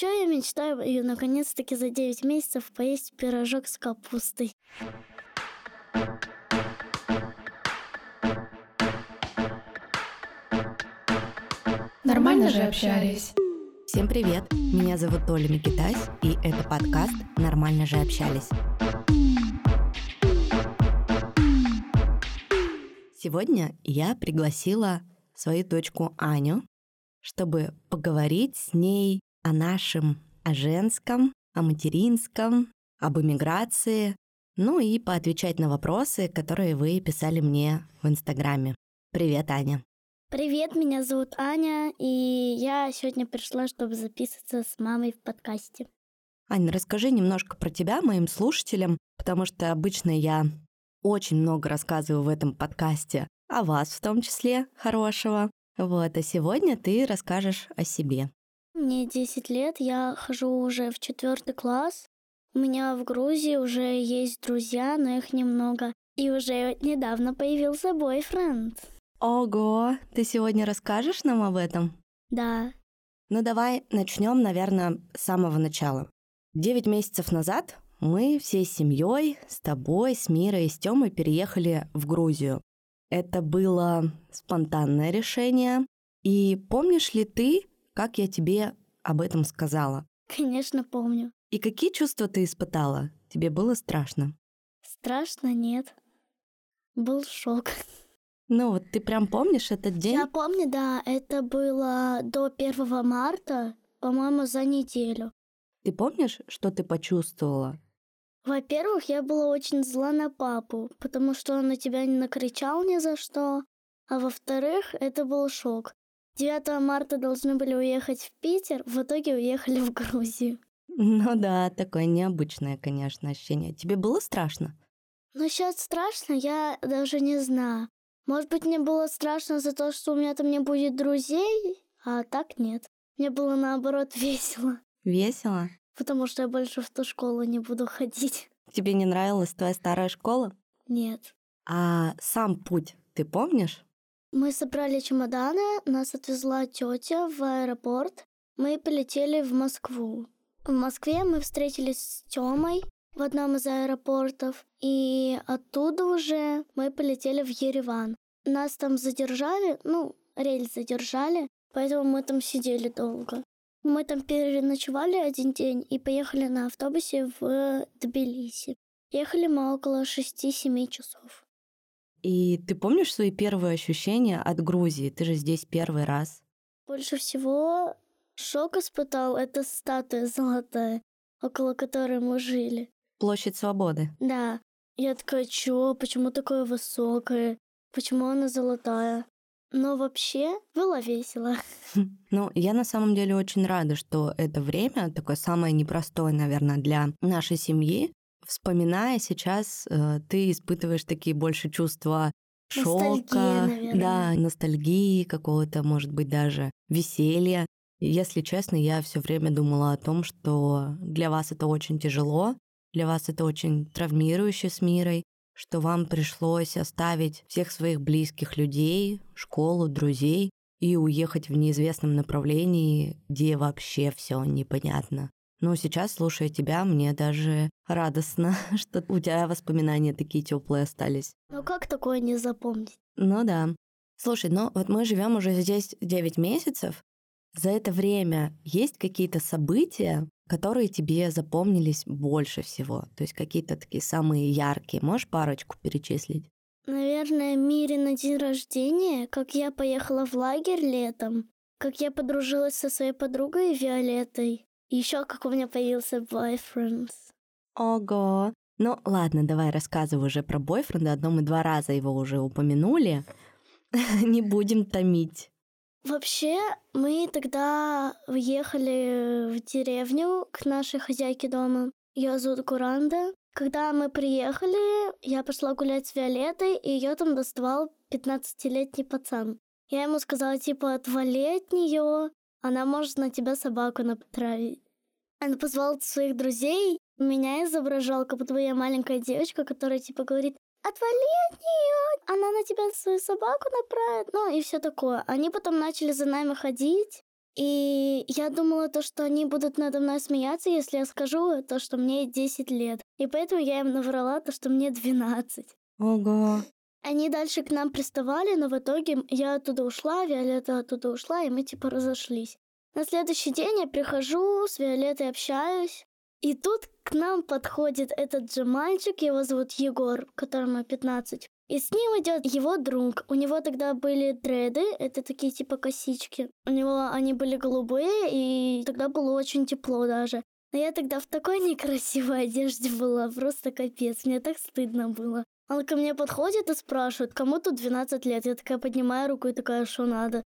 еще я мечтаю и наконец-таки за 9 месяцев поесть пирожок с капустой. Нормально же общались. Всем привет! Меня зовут Оля Микитась, и это подкаст «Нормально же общались». Сегодня я пригласила свою дочку Аню, чтобы поговорить с ней о нашем, о женском, о материнском, об эмиграции, ну и поотвечать на вопросы, которые вы писали мне в Инстаграме. Привет, Аня. Привет, меня зовут Аня, и я сегодня пришла, чтобы записаться с мамой в подкасте. Аня, расскажи немножко про тебя моим слушателям, потому что обычно я очень много рассказываю в этом подкасте о вас в том числе, хорошего. Вот, а сегодня ты расскажешь о себе. Мне 10 лет, я хожу уже в четвертый класс. У меня в Грузии уже есть друзья, но их немного. И уже недавно появился бойфренд. Ого, ты сегодня расскажешь нам об этом? Да. Ну давай начнем, наверное, с самого начала. Девять месяцев назад мы всей семьей с тобой, с Мирой и с Тёмой переехали в Грузию. Это было спонтанное решение. И помнишь ли ты, как я тебе об этом сказала? Конечно, помню. И какие чувства ты испытала? Тебе было страшно? Страшно нет. Был шок. Ну вот ты прям помнишь этот день? Я помню, да, это было до 1 марта, по-моему, за неделю. Ты помнишь, что ты почувствовала? Во-первых, я была очень зла на папу, потому что он на тебя не накричал ни за что. А во-вторых, это был шок. 9 марта должны были уехать в Питер, в итоге уехали в Грузию. Ну да, такое необычное, конечно, ощущение. Тебе было страшно? Но сейчас страшно, я даже не знаю. Может быть, мне было страшно за то, что у меня там не будет друзей, а так нет. Мне было наоборот весело. Весело? Потому что я больше в ту школу не буду ходить. Тебе не нравилась твоя старая школа? Нет. А сам путь ты помнишь? Мы собрали чемоданы, нас отвезла тетя в аэропорт. Мы полетели в Москву. В Москве мы встретились с Тёмой в одном из аэропортов, и оттуда уже мы полетели в Ереван. Нас там задержали, ну, рейс задержали, поэтому мы там сидели долго. Мы там переночевали один день и поехали на автобусе в Тбилиси. Ехали мы около 6-7 часов. И ты помнишь свои первые ощущения от Грузии? Ты же здесь первый раз. Больше всего шок испытал эта статуя золотая, около которой мы жили. Площадь Свободы. Да. Я такая, чё, почему такое высокое? Почему она золотая? Но вообще было весело. Ну, я на самом деле очень рада, что это время такое самое непростое, наверное, для нашей семьи. Вспоминая сейчас, э, ты испытываешь такие больше чувства шока, да, ностальгии какого-то, может быть, даже веселья. Если честно, я все время думала о том, что для вас это очень тяжело, для вас это очень травмирующе с мирой, что вам пришлось оставить всех своих близких людей, школу, друзей и уехать в неизвестном направлении, где вообще все непонятно. Но сейчас, слушая тебя, мне даже радостно, что у тебя воспоминания такие теплые остались. Ну как такое не запомнить? Ну да. Слушай, ну вот мы живем уже здесь 9 месяцев. За это время есть какие-то события, которые тебе запомнились больше всего? То есть какие-то такие самые яркие. Можешь парочку перечислить? Наверное, Мире на день рождения, как я поехала в лагерь летом, как я подружилась со своей подругой Виолеттой, и еще как у меня появился бойфренд. Ого! Ну ладно, давай рассказывай уже про бойфренда, одно мы два раза его уже упомянули. Не будем томить. Вообще, мы тогда въехали в деревню к нашей хозяйке дома. Ее зовут Куранда. Когда мы приехали, я пошла гулять с Виолеттой, и ее там доставал 15-летний пацан. Я ему сказала, типа, отвали от нее, она может на тебя собаку натравить. Он позвал своих друзей, меня изображал, как будто я маленькая девочка, которая, типа, говорит, отвали от нее, она на тебя свою собаку направит, ну и все такое. Они потом начали за нами ходить, И я думала то, что они будут надо мной смеяться, если я скажу то, что мне 10 лет. И поэтому я им наврала то, что мне 12. Ого. Они дальше к нам приставали, но в итоге я оттуда ушла, Виолетта оттуда ушла, и мы типа разошлись. На следующий день я прихожу, с Виолеттой общаюсь, и тут к нам подходит этот же мальчик, его зовут Егор, которому 15. И с ним идет его друг. У него тогда были дреды, это такие типа косички. У него они были голубые, и тогда было очень тепло даже. Но я тогда в такой некрасивой одежде была, просто капец, мне так стыдно было. Он ко мне подходит и спрашивает, кому тут 12 лет. Я такая поднимаю руку и такая, что надо.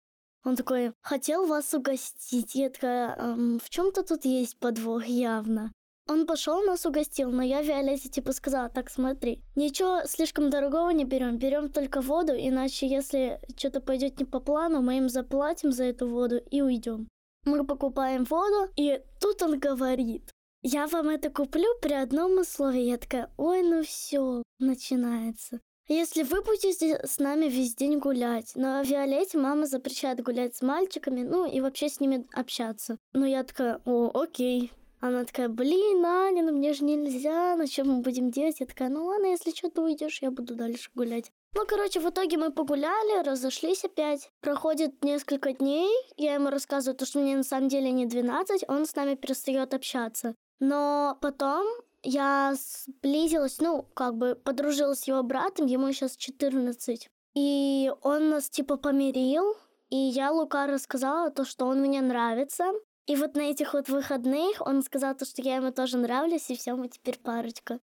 Он такой, хотел вас угостить. Я такая, эм, в чем-то тут есть подвох явно. Он пошел, нас угостил, но я Виолетте типа сказала, так смотри, ничего слишком дорогого не берем, берем только воду, иначе если что-то пойдет не по плану, мы им заплатим за эту воду и уйдем. Мы покупаем воду, и тут он говорит, я вам это куплю при одном условии. Я такая, ой, ну все, начинается. Если вы будете с нами весь день гулять, но Виолетте мама запрещает гулять с мальчиками, ну и вообще с ними общаться. Ну я такая, о, окей, она такая, блин, Аня, ну мне же нельзя, ну что мы будем делать? Я такая, ну ладно, если что, ты уйдешь, я буду дальше гулять. Ну, короче, в итоге мы погуляли, разошлись опять. Проходит несколько дней, я ему рассказываю, то, что мне на самом деле не 12, он с нами перестает общаться. Но потом я сблизилась, ну, как бы подружилась с его братом, ему сейчас 14. И он нас типа помирил, и я Лука рассказала то, что он мне нравится. И вот на этих вот выходных он сказал то, что я ему тоже нравлюсь, и все, мы теперь парочка.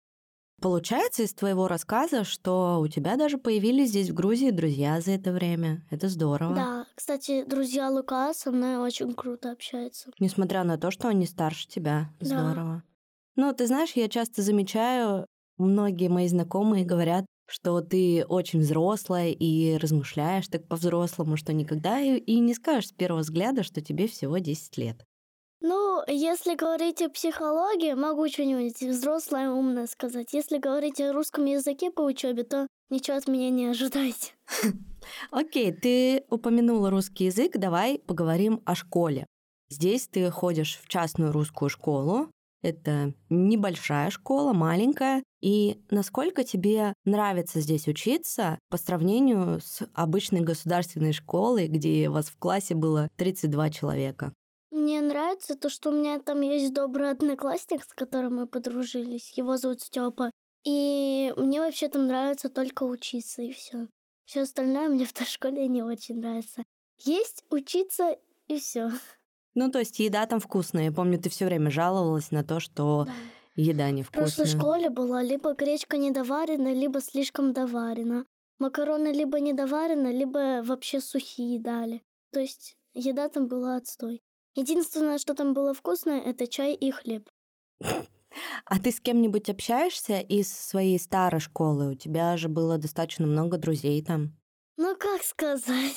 Получается из твоего рассказа, что у тебя даже появились здесь в Грузии друзья за это время. Это здорово. Да, кстати, друзья Лука со мной очень круто общаются. Несмотря на то, что они старше тебя. Здорово. Да. Ну, ты знаешь, я часто замечаю, многие мои знакомые говорят, что ты очень взрослая и размышляешь так по-взрослому, что никогда и не скажешь с первого взгляда, что тебе всего 10 лет. Ну, если говорить о психологии, могу что-нибудь взрослое умное сказать. Если говорить о русском языке по учебе, то ничего от меня не ожидайте. Окей, ты упомянула русский язык, давай поговорим о школе. Здесь ты ходишь в частную русскую школу. Это небольшая школа, маленькая. И насколько тебе нравится здесь учиться по сравнению с обычной государственной школой, где вас в классе было 32 человека? Мне нравится то, что у меня там есть добрый одноклассник, с которым мы подружились. Его зовут Степа. И мне вообще там нравится только учиться, и все. Все остальное мне в той школе не очень нравится. Есть, учиться и все. Ну, то есть еда там вкусная. Я помню, ты все время жаловалась на то, что да. еда невкусная. В прошлой школе была либо гречка недоварена, либо слишком доварена. Макароны либо недоварена, либо вообще сухие дали. То есть еда там была отстой. Единственное, что там было вкусное, это чай и хлеб. А ты с кем-нибудь общаешься из своей старой школы? У тебя же было достаточно много друзей там. Ну, как сказать?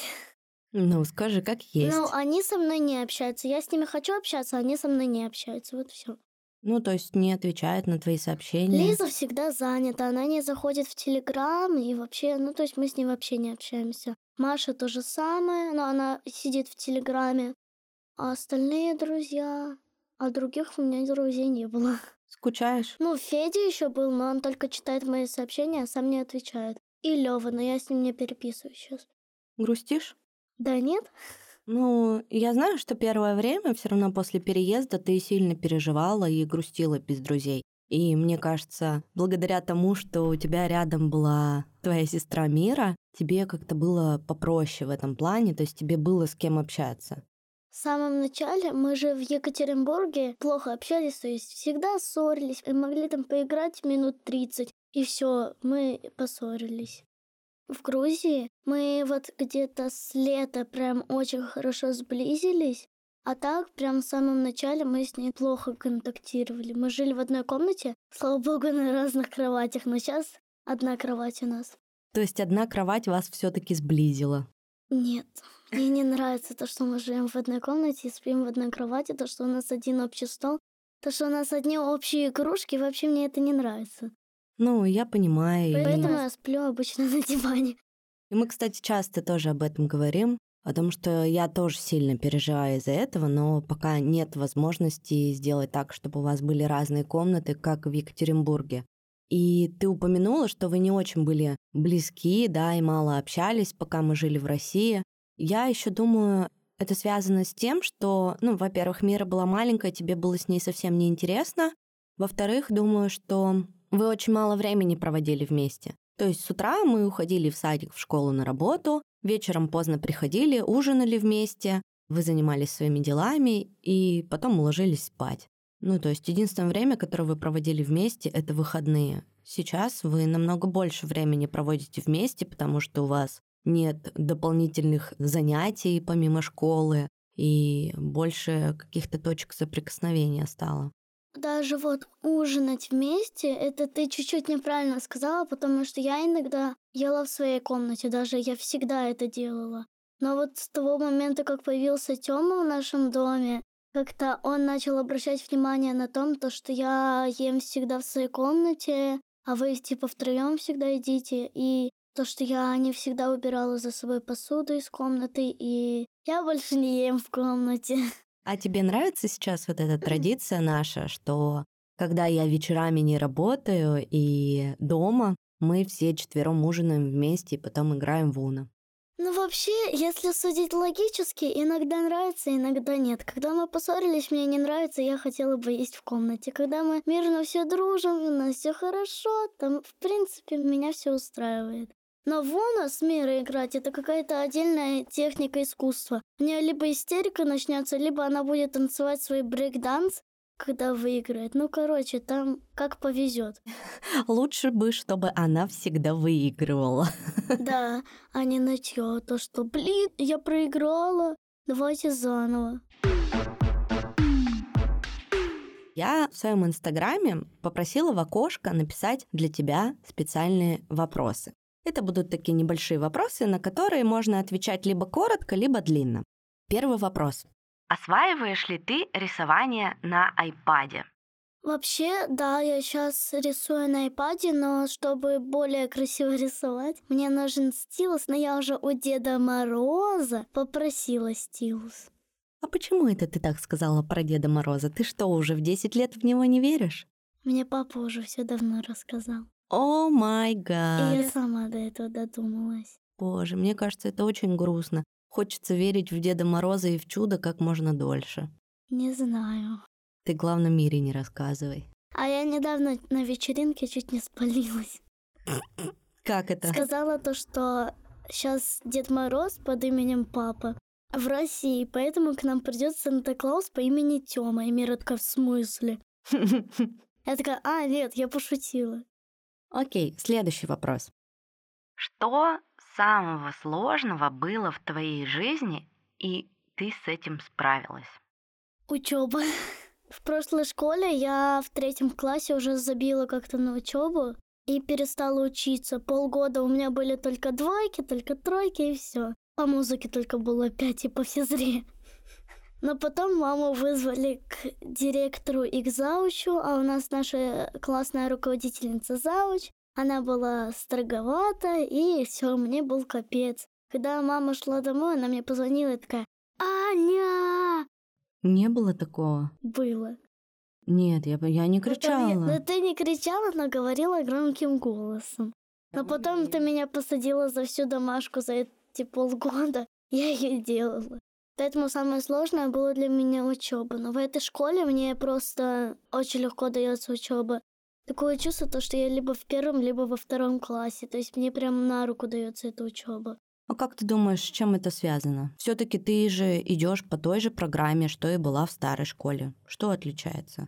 Ну, скажи, как есть. Ну, они со мной не общаются. Я с ними хочу общаться, а они со мной не общаются. Вот все. Ну, то есть не отвечают на твои сообщения. Лиза всегда занята, она не заходит в Телеграм и вообще, ну, то есть мы с ней вообще не общаемся. Маша то же самое, но она сидит в Телеграме. А остальные друзья... А других у меня друзей не было. Скучаешь? Ну, Федя еще был, но он только читает мои сообщения, а сам не отвечает. И Лева, но я с ним не переписываюсь сейчас. Грустишь? Да нет. Ну, я знаю, что первое время, все равно после переезда, ты сильно переживала и грустила без друзей. И мне кажется, благодаря тому, что у тебя рядом была твоя сестра Мира, тебе как-то было попроще в этом плане, то есть тебе было с кем общаться. В самом начале мы же в Екатеринбурге плохо общались, то есть всегда ссорились, и могли там поиграть минут 30, и все, мы поссорились. В Грузии мы вот где-то с лета прям очень хорошо сблизились, а так прям в самом начале мы с ней плохо контактировали. Мы жили в одной комнате, слава богу, на разных кроватях, но сейчас одна кровать у нас. То есть одна кровать вас все-таки сблизила? Нет. Мне не нравится то, что мы живем в одной комнате и спим в одной кровати, то, что у нас один общий стол, то, что у нас одни общие игрушки, вообще мне это не нравится. Ну, я понимаю. Поэтому и... я сплю обычно на диване. И мы, кстати, часто тоже об этом говорим, Потому что я тоже сильно переживаю из-за этого, но пока нет возможности сделать так, чтобы у вас были разные комнаты, как в Екатеринбурге. И ты упомянула, что вы не очень были близки, да, и мало общались, пока мы жили в России. Я еще думаю, это связано с тем, что, ну, во-первых, Мира была маленькая, тебе было с ней совсем неинтересно. Во-вторых, думаю, что вы очень мало времени проводили вместе. То есть с утра мы уходили в садик, в школу, на работу, вечером поздно приходили, ужинали вместе, вы занимались своими делами и потом уложились спать. Ну, то есть единственное время, которое вы проводили вместе, это выходные. Сейчас вы намного больше времени проводите вместе, потому что у вас нет дополнительных занятий помимо школы, и больше каких-то точек соприкосновения стало. Даже вот ужинать вместе, это ты чуть-чуть неправильно сказала, потому что я иногда ела в своей комнате, даже я всегда это делала. Но вот с того момента, как появился Тёма в нашем доме, как-то он начал обращать внимание на том, то, что я ем всегда в своей комнате, а вы типа втроем всегда едите. И то, что я не всегда убирала за собой посуду из комнаты, и я больше не ем в комнате. А тебе нравится сейчас вот эта традиция наша, что когда я вечерами не работаю и дома, мы все четвером ужинаем вместе и потом играем в Уна? Ну, вообще, если судить логически, иногда нравится, иногда нет. Когда мы поссорились, мне не нравится, я хотела бы есть в комнате. Когда мы мирно все дружим, у нас все хорошо, там, в принципе, меня все устраивает. Но Вона с Мирой играть это какая-то отдельная техника искусства. У нее либо истерика начнется, либо она будет танцевать свой брейк-данс, когда выиграет. Ну, короче, там как повезет. Лучше бы, чтобы она всегда выигрывала. Да, а не нытье, то что, блин, я проиграла, давайте заново. Я в своем инстаграме попросила в окошко написать для тебя специальные вопросы. Это будут такие небольшие вопросы, на которые можно отвечать либо коротко, либо длинно. Первый вопрос. Осваиваешь ли ты рисование на айпаде? Вообще, да, я сейчас рисую на iPad, но чтобы более красиво рисовать, мне нужен стилус, но я уже у Деда Мороза попросила стилус. А почему это ты так сказала про Деда Мороза? Ты что, уже в 10 лет в него не веришь? Мне папа уже все давно рассказал. О май гад. Я сама до этого додумалась. Боже, мне кажется, это очень грустно. Хочется верить в Деда Мороза и в чудо как можно дольше. Не знаю. Ты, главное, Мире не рассказывай. А я недавно на вечеринке чуть не спалилась. Как это? Сказала то, что сейчас Дед Мороз под именем Папа в России, поэтому к нам придет Санта-Клаус по имени Тёма. И Мира такая, в смысле? Я такая, а, нет, я пошутила. Окей, следующий вопрос. Что самого сложного было в твоей жизни, и ты с этим справилась? Учеба. В прошлой школе я в третьем классе уже забила как-то на учебу и перестала учиться. Полгода у меня были только двойки, только тройки и все. По музыке только было пять и по физре. Но потом маму вызвали к директору и к заучу, а у нас наша классная руководительница зауч. Она была строговата, и все, мне был капец. Когда мама шла домой, она мне позвонила и такая «Аня!» Не было такого? Было. Нет, я, я не кричала. Но, но ты не кричала, но говорила громким голосом. Но потом ты меня посадила за всю домашку за эти полгода. Я ее делала. Поэтому самое сложное было для меня учеба. Но в этой школе мне просто очень легко дается учеба. Такое чувство, то, что я либо в первом, либо во втором классе. То есть мне прям на руку дается эта учеба. А как ты думаешь, с чем это связано? Все-таки ты же идешь по той же программе, что и была в старой школе. Что отличается?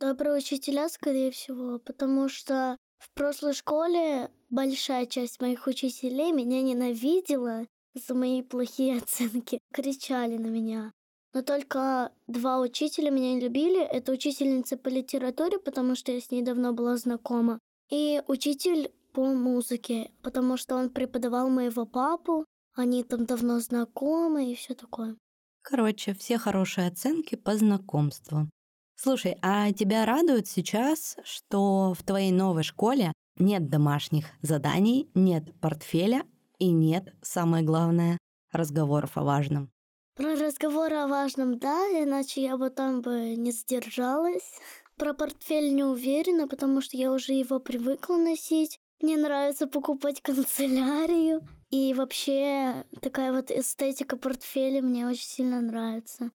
Добрые учителя, скорее всего, потому что в прошлой школе большая часть моих учителей меня ненавидела за мои плохие оценки, кричали на меня. Но только два учителя меня любили. Это учительница по литературе, потому что я с ней давно была знакома, и учитель по музыке, потому что он преподавал моего папу, они там давно знакомы и все такое. Короче, все хорошие оценки по знакомству. Слушай, а тебя радует сейчас, что в твоей новой школе нет домашних заданий, нет портфеля и нет, самое главное, разговоров о важном? Про разговоры о важном, да, иначе я бы там бы не сдержалась. Про портфель не уверена, потому что я уже его привыкла носить. Мне нравится покупать канцелярию. И вообще такая вот эстетика портфеля мне очень сильно нравится.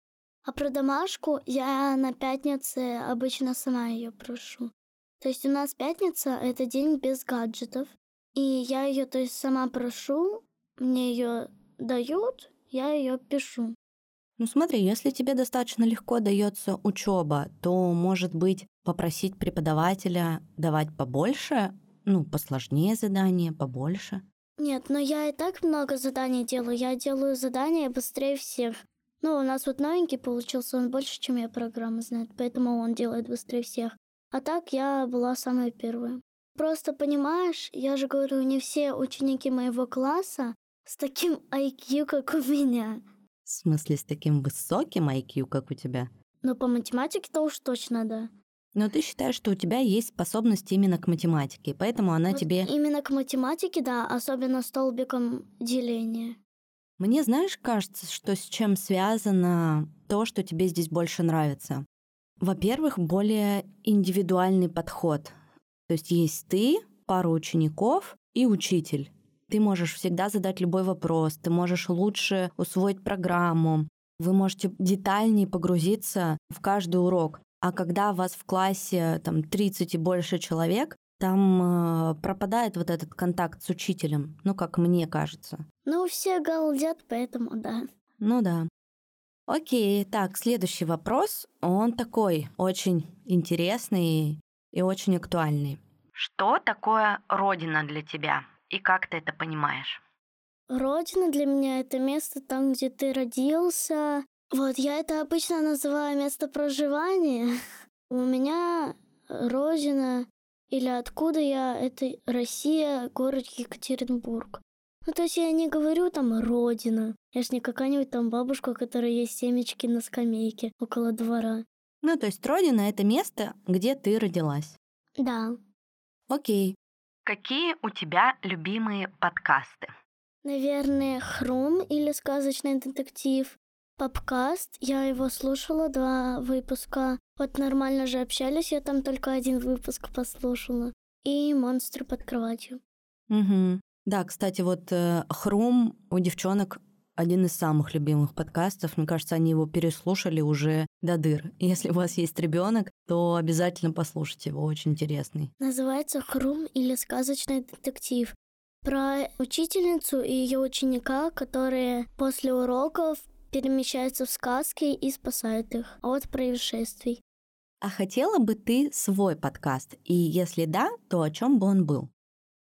А про домашку я на пятнице обычно сама ее прошу. То есть у нас пятница — это день без гаджетов. И я ее, то есть, сама прошу, мне ее дают, я ее пишу. Ну смотри, если тебе достаточно легко дается учеба, то, может быть, попросить преподавателя давать побольше, ну, посложнее задания, побольше. Нет, но я и так много заданий делаю. Я делаю задания быстрее всех. Ну, у нас вот новенький получился, он больше, чем я программы знает, поэтому он делает быстрее всех. А так я была самая первая. Просто понимаешь, я же говорю, не все ученики моего класса с таким IQ, как у меня. В смысле, с таким высоким IQ, как у тебя? Но по математике-то уж точно, да. Но ты считаешь, что у тебя есть способность именно к математике, поэтому она Вот тебе... Именно к математике, да, особенно столбиком деления. Мне, знаешь, кажется, что с чем связано то, что тебе здесь больше нравится. Во-первых, более индивидуальный подход. То есть есть ты, пара учеников и учитель. Ты можешь всегда задать любой вопрос, ты можешь лучше усвоить программу, вы можете детальнее погрузиться в каждый урок. А когда у вас в классе там 30 и больше человек, там э, пропадает вот этот контакт с учителем, ну, как мне кажется. Ну, все галдят, поэтому да. Ну да. Окей, так, следующий вопрос. Он такой очень интересный и очень актуальный. Что такое Родина для тебя? И как ты это понимаешь? Родина для меня это место там, где ты родился. Вот я это обычно называю место проживания. У меня родина или откуда я, это Россия, город Екатеринбург. Ну, то есть я не говорю там родина. Я ж не какая-нибудь там бабушка, у которой есть семечки на скамейке около двора. Ну, то есть Родина — это место, где ты родилась. Да. Окей. Какие у тебя любимые подкасты? Наверное, Хрум или Сказочный детектив. Попкаст, я его слушала, два выпуска. Вот нормально же общались, я там только один выпуск послушала. И монстры под кроватью. Угу. Да, кстати, вот э, Хрум у девчонок один из самых любимых подкастов. Мне кажется, они его переслушали уже до дыр. Если у вас есть ребенок, то обязательно послушайте его, очень интересный. Называется Хрум или Сказочный детектив. Про учительницу и ее ученика, которые после уроков перемещаются в сказки и спасают их от происшествий. А хотела бы ты свой подкаст? И если да, то о чем бы он был?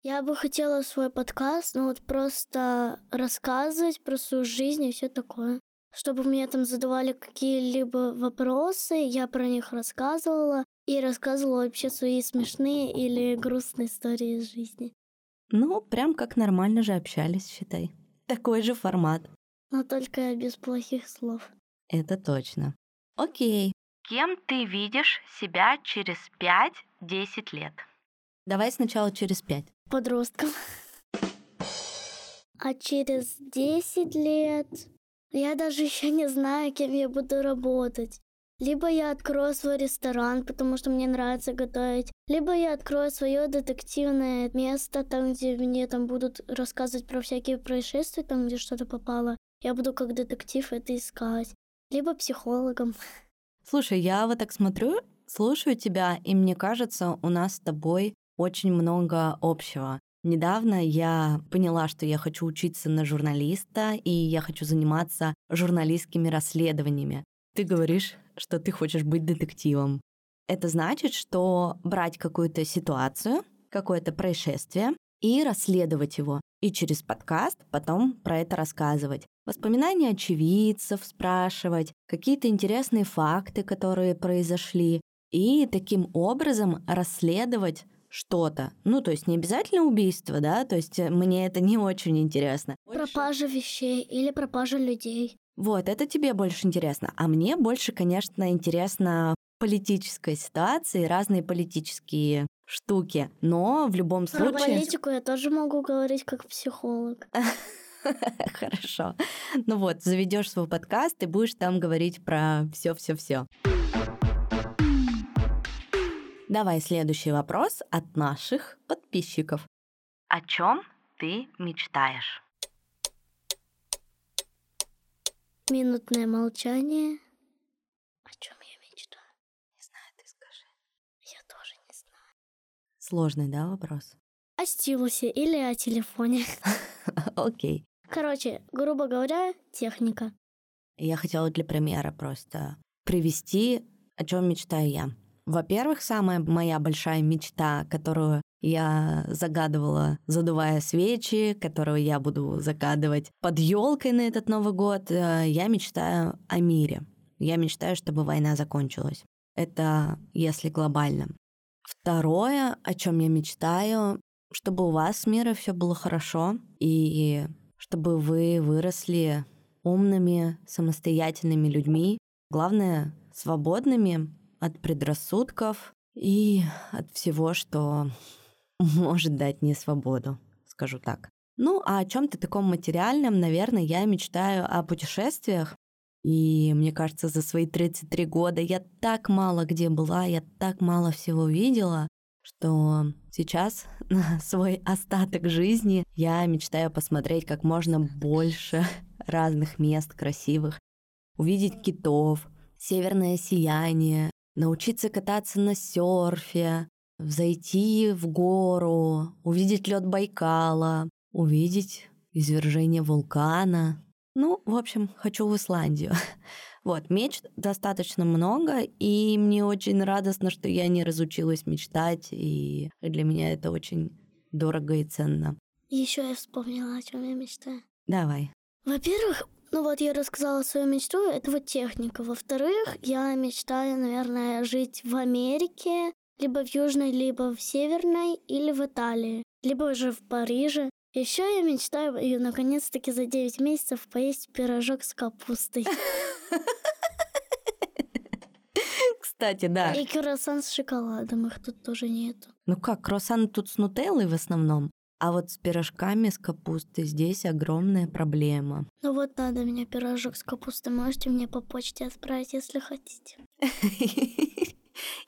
Я бы хотела свой подкаст, ну вот просто рассказывать про свою жизнь и все такое. Чтобы мне там задавали какие-либо вопросы, я про них рассказывала и рассказывала вообще свои смешные или грустные истории из жизни. Ну, прям как нормально же общались, считай. Такой же формат. Но только без плохих слов. Это точно. Окей. Кем ты видишь себя через 5-10 лет? Давай сначала через 5. Подростком. А через 10 лет я даже еще не знаю, кем я буду работать. Либо я открою свой ресторан, потому что мне нравится готовить, либо я открою свое детективное место, там, где мне там будут рассказывать про всякие происшествия, там, где что-то попало. Я буду как детектив это искать. Либо психологом. Слушай, я вот так смотрю, слушаю тебя, и мне кажется, у нас с тобой очень много общего. Недавно я поняла, что я хочу учиться на журналиста, и я хочу заниматься журналистскими расследованиями. Ты говоришь, что ты хочешь быть детективом. Это значит, что брать какую-то ситуацию, какое-то происшествие и расследовать его. И через подкаст потом про это рассказывать. Воспоминания очевидцев спрашивать, какие-то интересные факты, которые произошли. И таким образом расследовать что-то. Ну, то есть не обязательно убийство, да, то есть э, мне это не очень интересно. Пропажа вещей или пропажа людей. Вот, это тебе больше интересно. А мне больше, конечно, интересно политическая ситуация и разные политические штуки. Но в любом Про случае... политику я тоже могу говорить как психолог. Хорошо. Ну вот, заведешь свой подкаст и будешь там говорить про все-все-все. Давай следующий вопрос от наших подписчиков. О чем ты мечтаешь? Минутное молчание. О чем я мечтаю? Не знаю, ты скажи. Я тоже не знаю. Сложный, да, вопрос? О стилусе или о телефоне. Окей. Короче, грубо говоря, техника. Я хотела для примера просто привести, о чем мечтаю я. Во-первых, самая моя большая мечта, которую я загадывала, задувая свечи, которую я буду загадывать под елкой на этот Новый год, э, я мечтаю о мире. Я мечтаю, чтобы война закончилась. Это если глобально. Второе, о чем я мечтаю, чтобы у вас с мира все было хорошо, и чтобы вы выросли умными, самостоятельными людьми, главное, свободными от предрассудков и от всего, что может дать мне свободу, скажу так. Ну, а о чем-то таком материальном, наверное, я мечтаю о путешествиях. И мне кажется, за свои 33 года я так мало где была, я так мало всего видела, что сейчас на свой остаток жизни я мечтаю посмотреть как можно больше разных мест красивых, увидеть китов, северное сияние, научиться кататься на серфе, зайти в гору, увидеть лед Байкала, увидеть извержение вулкана. Ну, в общем, хочу в Исландию. Вот, мечт достаточно много, и мне очень радостно, что я не разучилась мечтать, и для меня это очень дорого и ценно. Еще я вспомнила, о чем я мечтаю. Давай. Во-первых, ну вот я рассказала свою мечту, это вот техника. Во-вторых, я мечтаю, наверное, жить в Америке, либо в Южной, либо в Северной, или в Италии, либо уже в Париже. Еще я мечтаю, и наконец-таки за 9 месяцев поесть пирожок с капустой. Кстати, да. И круассан с шоколадом, их тут тоже нету. Ну как, круассан тут с нутеллой в основном, а вот с пирожками с капустой здесь огромная проблема. Ну вот надо меня пирожок с капустой, можете мне по почте отправить, если хотите.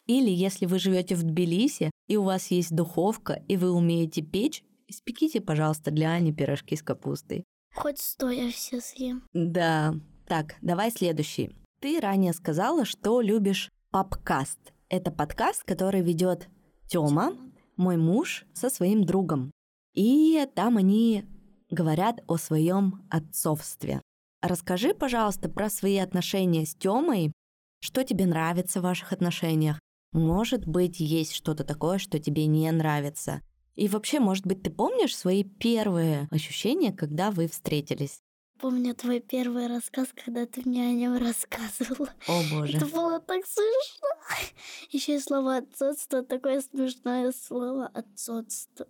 Или если вы живете в Тбилиси, и у вас есть духовка, и вы умеете печь, испеките, пожалуйста, для Ани пирожки с капустой. Хоть сто я все съем. Да. Так, давай следующий. Ты ранее сказала, что любишь Папкаст. Это подкаст, который ведет Тёма, мой муж, со своим другом. И там они говорят о своем отцовстве. Расскажи, пожалуйста, про свои отношения с Тёмой. Что тебе нравится в ваших отношениях? Может быть, есть что-то такое, что тебе не нравится. И вообще, может быть, ты помнишь свои первые ощущения, когда вы встретились? Помню твой первый рассказ, когда ты мне о нем рассказывала. О боже. Это было так смешно. Еще и слово отцовство, такое смешное слово отцовство.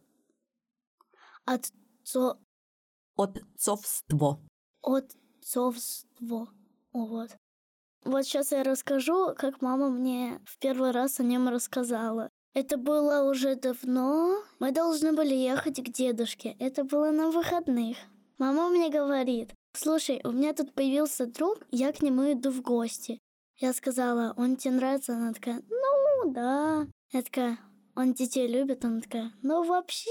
Отцо... Отцовство. Отцовство. Вот. Вот сейчас я расскажу, как мама мне в первый раз о нем рассказала. Это было уже давно. Мы должны были ехать к дедушке. Это было на выходных. Мама мне говорит, слушай, у меня тут появился друг, я к нему иду в гости. Я сказала, он тебе нравится? Она такая, ну да. Я такая, он детей любит? Она такая, ну вообще,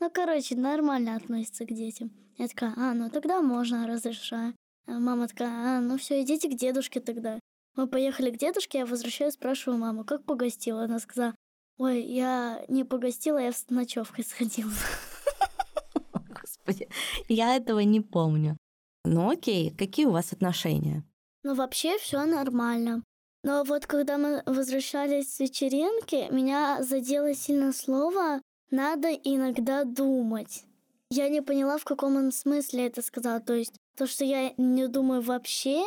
ну короче, нормально относится к детям. Я такая, а, ну тогда можно, разрешаю. А мама такая, а, ну все, идите к дедушке тогда. Мы поехали к дедушке, я возвращаюсь, спрашиваю маму, как погостила? Она сказала, ой, я не погостила, я с ночевкой сходила. Господи, я этого не помню. Ну окей, какие у вас отношения? Ну вообще все нормально. Но вот когда мы возвращались с вечеринки, меня задело сильно слово «надо иногда думать». Я не поняла, в каком он смысле это сказал. То есть то, что я не думаю вообще,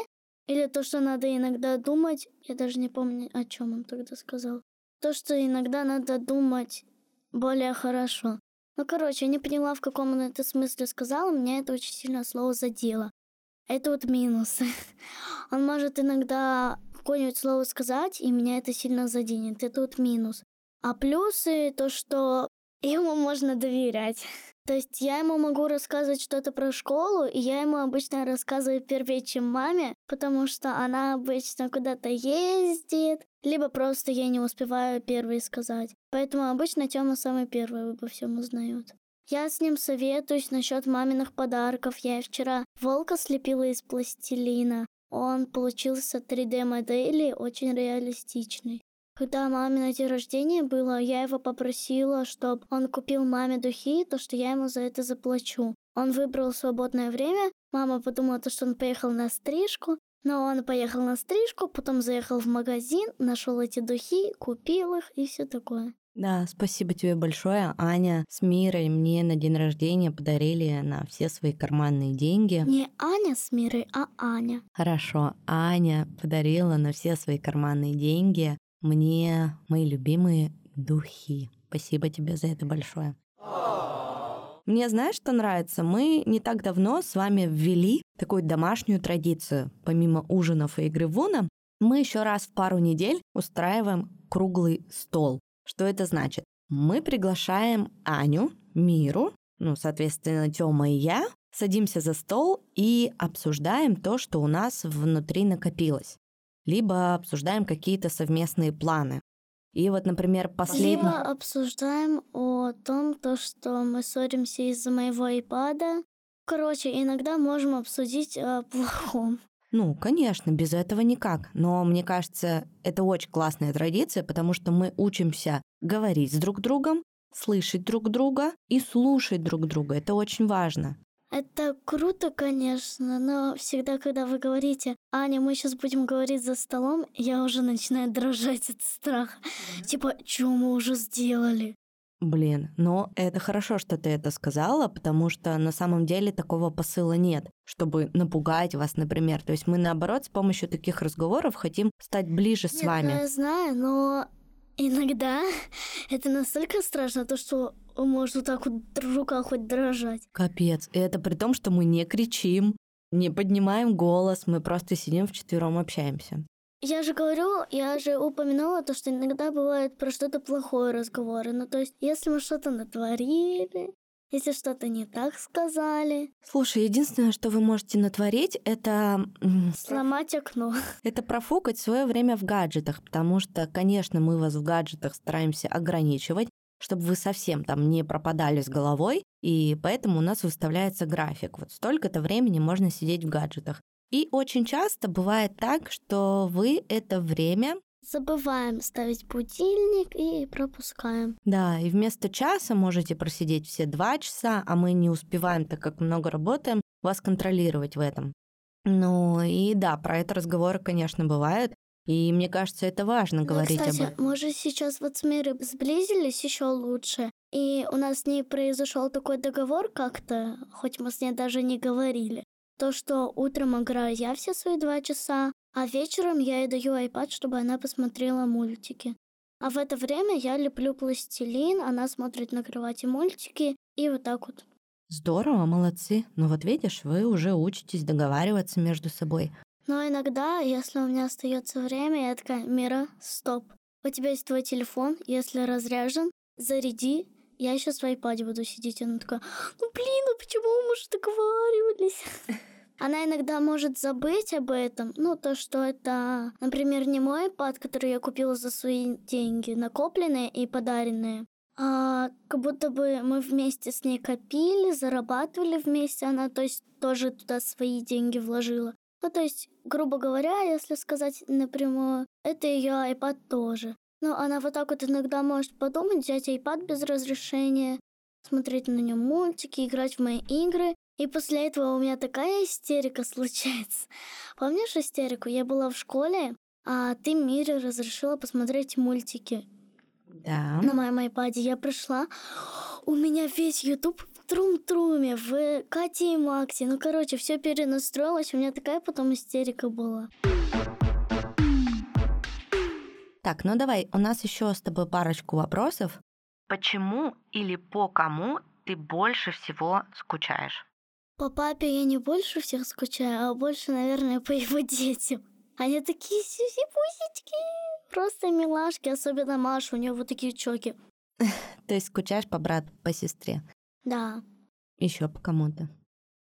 или то, что надо иногда думать, я даже не помню, о чем он тогда сказал. То, что иногда надо думать более хорошо. Ну, короче, я не поняла, в каком он это смысле сказал, и меня это очень сильно слово задело. Это вот минус. Он может иногда какое-нибудь слово сказать, и меня это сильно заденет. Это вот минус. А плюсы то, что ему можно доверять. То есть я ему могу рассказывать что-то про школу, и я ему обычно рассказываю первее, чем маме, потому что она обычно куда-то ездит, либо просто я не успеваю первой сказать. Поэтому обычно Тёма самый первый обо всем узнает. Я с ним советуюсь насчет маминых подарков. Я вчера волка слепила из пластилина. Он получился 3D-модели, очень реалистичный. Когда маме на день рождения было, я его попросила, чтобы он купил маме духи, то что я ему за это заплачу. Он выбрал свободное время, мама подумала, то, что он поехал на стрижку, но он поехал на стрижку, потом заехал в магазин, нашел эти духи, купил их и все такое. Да, спасибо тебе большое. Аня с Мирой мне на день рождения подарили на все свои карманные деньги. Не Аня с Мирой, а Аня. Хорошо, Аня подарила на все свои карманные деньги мне мои любимые духи. Спасибо тебе за это большое. Мне знаешь, что нравится? Мы не так давно с вами ввели такую домашнюю традицию. Помимо ужинов и игры в Уна, мы еще раз в пару недель устраиваем круглый стол. Что это значит? Мы приглашаем Аню, Миру, ну, соответственно, Тёма и я, садимся за стол и обсуждаем то, что у нас внутри накопилось либо обсуждаем какие-то совместные планы. И вот, например, последний... Либо обсуждаем о том, то, что мы ссоримся из-за моего iPad. Короче, иногда можем обсудить о плохом. Ну, конечно, без этого никак. Но мне кажется, это очень классная традиция, потому что мы учимся говорить с друг другом, слышать друг друга и слушать друг друга. Это очень важно. Это круто, конечно, но всегда, когда вы говорите, Аня, мы сейчас будем говорить за столом, я уже начинаю дрожать от страха. Mm-hmm. Типа, что мы уже сделали? Блин, но это хорошо, что ты это сказала, потому что на самом деле такого посыла нет, чтобы напугать вас, например. То есть мы, наоборот, с помощью таких разговоров хотим стать ближе с нет, вами. Я знаю, но иногда это настолько страшно, то, что может вот так вот рука хоть дрожать. Капец. И это при том, что мы не кричим, не поднимаем голос, мы просто сидим вчетвером общаемся. Я же говорю, я же упомянула то, что иногда бывает про что-то плохое разговоры. Ну, то есть, если мы что-то натворили, если что-то не так сказали. Слушай, единственное, что вы можете натворить, это... Сломать окно. Это профукать свое время в гаджетах, потому что, конечно, мы вас в гаджетах стараемся ограничивать, чтобы вы совсем там не пропадали с головой, и поэтому у нас выставляется график. Вот столько-то времени можно сидеть в гаджетах. И очень часто бывает так, что вы это время забываем ставить будильник и пропускаем. Да, и вместо часа можете просидеть все два часа, а мы не успеваем, так как много работаем, вас контролировать в этом. Ну и да, про это разговоры, конечно, бывают. И мне кажется, это важно да, говорить кстати, об этом. Мы же сейчас вот с Мирой сблизились еще лучше. И у нас с ней произошел такой договор как-то, хоть мы с ней даже не говорили. То, что утром играю я все свои два часа, а вечером я ей даю iPad, чтобы она посмотрела мультики. А в это время я леплю пластилин, она смотрит на кровати мультики, и вот так вот. Здорово, молодцы. Ну вот видишь, вы уже учитесь договариваться между собой. Но иногда, если у меня остается время, я такая, Мира, стоп. У тебя есть твой телефон, если разряжен, заряди, я сейчас в iPad буду сидеть. Она такая, ну блин, ну почему мы же договаривались? Она иногда может забыть об этом, ну, то, что это, например, не мой iPad, который я купила за свои деньги, накопленные и подаренные, а как будто бы мы вместе с ней копили, зарабатывали вместе, она, то есть, тоже туда свои деньги вложила. Ну, то есть, грубо говоря, если сказать напрямую, это ее iPad тоже. Но она вот так вот иногда может подумать, взять iPad без разрешения, смотреть на нем мультики, играть в мои игры. И после этого у меня такая истерика случается. Помнишь истерику? Я была в школе, а ты Мире разрешила посмотреть мультики. Да. На моем iPad я пришла, у меня весь YouTube Трум-труме, в Кате и Максе. Ну, короче, все перенастроилось. У меня такая потом истерика была. Так, ну давай, у нас еще с тобой парочку вопросов. Почему или по кому ты больше всего скучаешь? По папе я не больше всех скучаю, а больше, наверное, по его детям. Они такие сюси-пусечки, просто милашки, особенно Маша, у нее вот такие чоки. То есть скучаешь по брату, по сестре? Да. Еще по кому-то.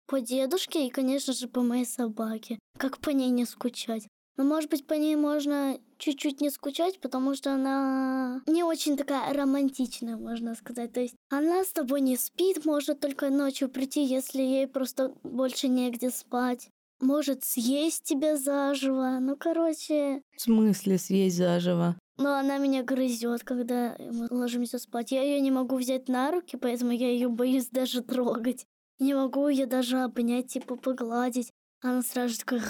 По дедушке и, конечно же, по моей собаке. Как по ней не скучать? Но, может быть, по ней можно чуть-чуть не скучать, потому что она не очень такая романтичная, можно сказать. То есть она с тобой не спит, может только ночью прийти, если ей просто больше негде спать. Может съесть тебя заживо. Ну, короче... В смысле съесть заживо? Ну, она меня грызет, когда мы ложимся спать. Я ее не могу взять на руки, поэтому я ее боюсь даже трогать. Не могу ее даже обнять, типа погладить. Она сразу такая...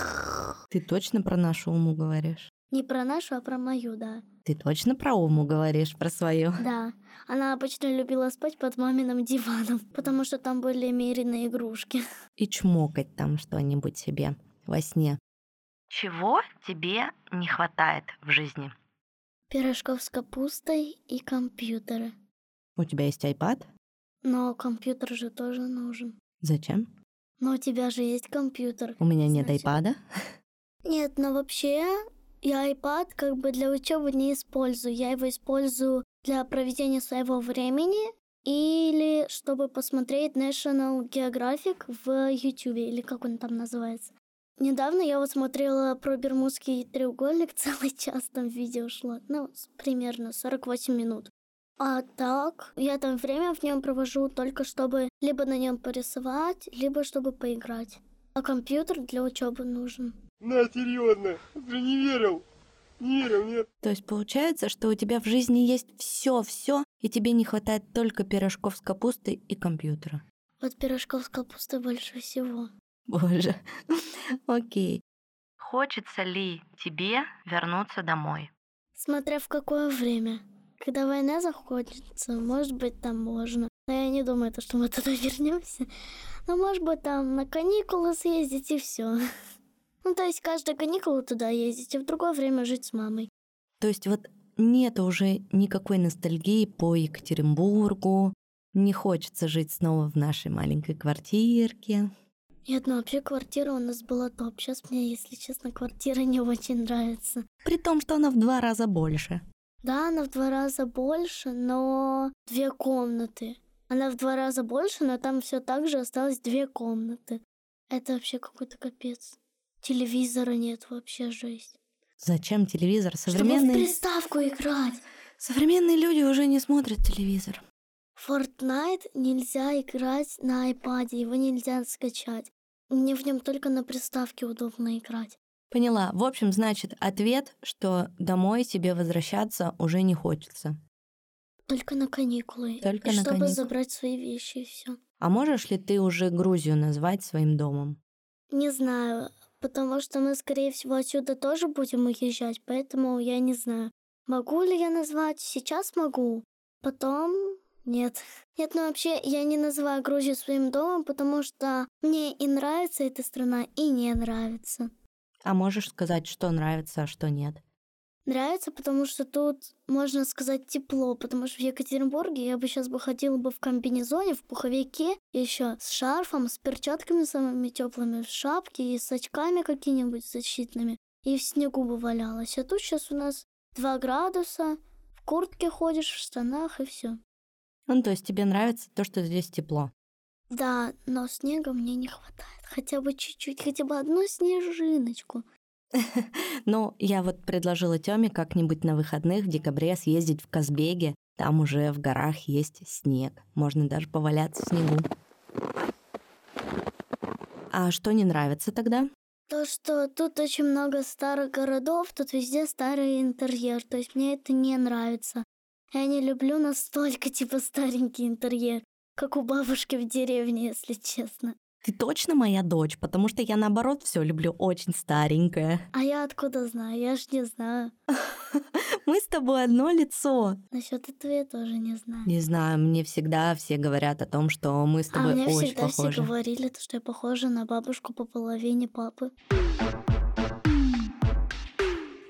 Ты точно про нашу уму говоришь? Не про нашу, а про мою, да. Ты точно про уму говоришь, про свою? Да. Она обычно любила спать под маминым диваном, потому что там были меренные игрушки. И чмокать там что-нибудь себе во сне. Чего тебе не хватает в жизни? Пирожков с капустой и компьютера. У тебя есть iPad? Но компьютер же тоже нужен. Зачем? Но у тебя же есть компьютер. У меня нет Значит- iPad. Нет, но вообще я iPad как бы для учебы не использую. Я его использую для проведения своего времени или чтобы посмотреть National Geographic в YouTube, или как он там называется. Недавно я вот смотрела про Бермудский треугольник, целый час там видео шло, ну, примерно 48 минут. А так, я там время в нем провожу только чтобы либо на нем порисовать, либо чтобы поиграть. А компьютер для учебы нужен. На, серьезно, ты не верил? Не верил, нет. То есть получается, что у тебя в жизни есть все, все, и тебе не хватает только пирожков с капустой и компьютера. Вот пирожков с капустой больше всего. Боже. Окей. Хочется ли тебе вернуться домой? Смотря в какое время. Когда война закончится, может быть, там можно. Но я не думаю, то, что мы туда вернемся. Но может быть, там на каникулы съездить и все. Ну, то есть каждые каникулы туда ездить, и в другое время жить с мамой. То есть вот нет уже никакой ностальгии по Екатеринбургу, не хочется жить снова в нашей маленькой квартирке. Нет, ну вообще квартира у нас была топ. Сейчас мне, если честно, квартира не очень нравится. При том, что она в два раза больше. Да, она в два раза больше, но две комнаты. Она в два раза больше, но там все так же осталось две комнаты. Это вообще какой-то капец. Телевизора нет, вообще жесть. Зачем телевизор? Чтобы в приставку играть. современные люди уже не смотрят телевизор. Fortnite нельзя играть на iPad, его нельзя скачать. Мне в нем только на приставке удобно играть. Поняла. В общем, значит, ответ, что домой тебе возвращаться уже не хочется. Только на каникулы. Только и на чтобы каникулы. забрать свои вещи и все. А можешь ли ты уже Грузию назвать своим домом? Не знаю, потому что мы, скорее всего, отсюда тоже будем уезжать, поэтому я не знаю. Могу ли я назвать? Сейчас могу. Потом нет. Нет, ну вообще я не называю Грузию своим домом, потому что мне и нравится эта страна, и не нравится. А можешь сказать, что нравится, а что нет? Нравится, потому что тут, можно сказать, тепло, потому что в Екатеринбурге я бы сейчас бы ходила бы в комбинезоне, в пуховике, еще с шарфом, с перчатками самыми теплыми, в шапке и с очками какими-нибудь защитными, и в снегу бы валялась. А тут сейчас у нас 2 градуса, в куртке ходишь, в штанах и все. Ну, то есть тебе нравится то, что здесь тепло. Да, но снега мне не хватает. Хотя бы чуть-чуть, хотя бы одну снежиночку. Ну, я вот предложила Тёме как-нибудь на выходных в декабре съездить в Казбеге. Там уже в горах есть снег. Можно даже поваляться в снегу. А что не нравится тогда? То, что тут очень много старых городов, тут везде старый интерьер. То есть мне это не нравится. Я не люблю настолько, типа, старенький интерьер, как у бабушки в деревне, если честно. Ты точно моя дочь, потому что я наоборот все люблю очень старенькое. А я откуда знаю? Я ж не знаю. Мы с тобой одно лицо. Насчет этого я тоже не знаю. Не знаю, мне всегда все говорят о том, что мы с А тобой мне очень всегда похожи. все говорили, то, что я похожа на бабушку по половине папы.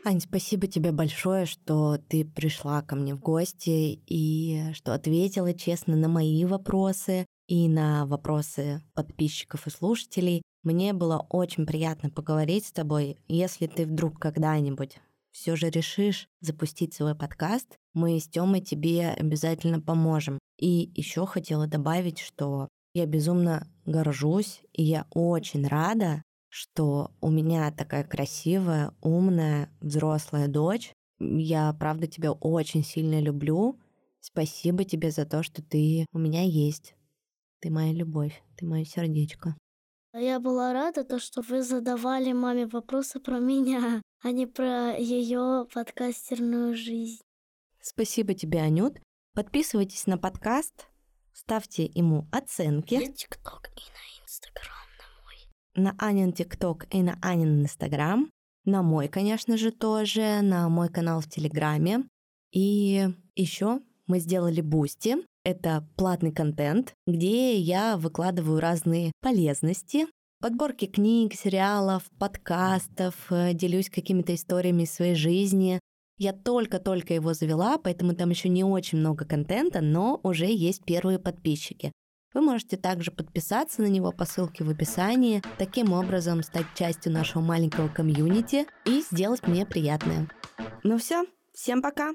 Ань, спасибо тебе большое, что ты пришла ко мне в гости и что ответила честно на мои вопросы и на вопросы подписчиков и слушателей. Мне было очень приятно поговорить с тобой. Если ты вдруг когда-нибудь все же решишь запустить свой подкаст, мы с Тёмой тебе обязательно поможем. И еще хотела добавить, что Я безумно горжусь, и я очень рада, что у меня такая красивая, умная, взрослая дочь. Я, правда, тебя очень сильно люблю. Спасибо тебе за то, что ты у меня есть. Ты моя любовь, ты мое сердечко. Я была рада, то, что вы задавали маме вопросы про меня, а не про ее подкастерную жизнь. Спасибо тебе, Анют. Подписывайтесь на подкаст, ставьте ему оценки. На ТикТок и на Инстаграм на Анин ТикТок и на Анин Инстаграм. На мой, конечно же, тоже, на мой канал в Телеграме. И еще мы сделали Бусти. Это платный контент, где я выкладываю разные полезности, подборки книг, сериалов, подкастов, э, делюсь какими-то историями из своей жизни. Я только-только его завела, поэтому там еще не очень много контента, но уже есть первые подписчики. Вы можете также подписаться на него по ссылке в описании, таким образом стать частью нашего маленького комьюнити и сделать мне приятное. Ну все, всем пока!